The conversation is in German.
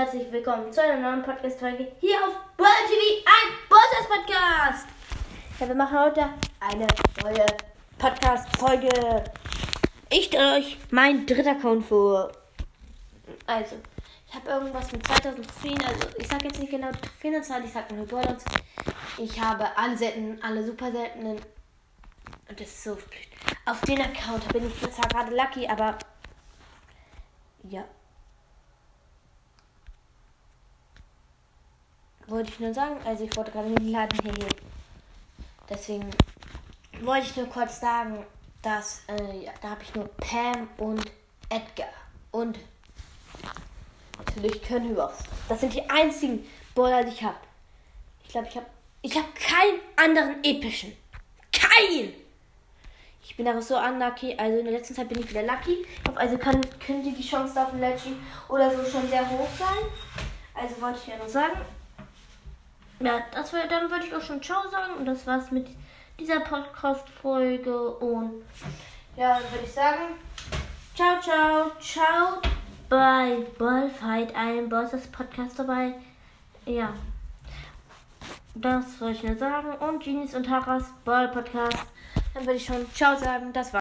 herzlich willkommen zu einer neuen Podcast-Folge hier auf Ball TV, ein Bosses Podcast. Ja, wir machen heute eine neue Podcast-Folge. Ich stelle euch meinen dritten Account vor. Also, ich habe irgendwas mit 2000 Trophäen, also ich sag jetzt nicht genau die Trophäenanzahl, ich sag nur Brawlers. Ich habe alle seltenen, alle super seltenen. Und das ist so blöd. Auf den Account bin ich zwar gerade lucky, aber ja. Wollte ich nur sagen, also ich wollte gerade in den Laden hier gehen. Deswegen wollte ich nur kurz sagen, dass, äh, ja, da habe ich nur Pam und Edgar. Und natürlich Könhübers. Das sind die einzigen Baller, die ich habe. Ich glaube, ich habe ich hab keinen anderen epischen. Kein! Ich bin aber so unlucky. Also in der letzten Zeit bin ich wieder lucky. Also kann, könnte die Chance auf ein Legend oder so schon sehr hoch sein. Also wollte ich ja nur sagen. Ja, das war, dann würde ich auch schon Ciao sagen. Und das war's mit dieser Podcast-Folge. Und ja, würde ich sagen. Ciao, ciao, ciao bei Ballfight, einem Bosses Podcast dabei. Ja. Das wollte ich nur sagen. Und Genies und Haras Ball Podcast. Dann würde ich schon Ciao sagen. Das war's.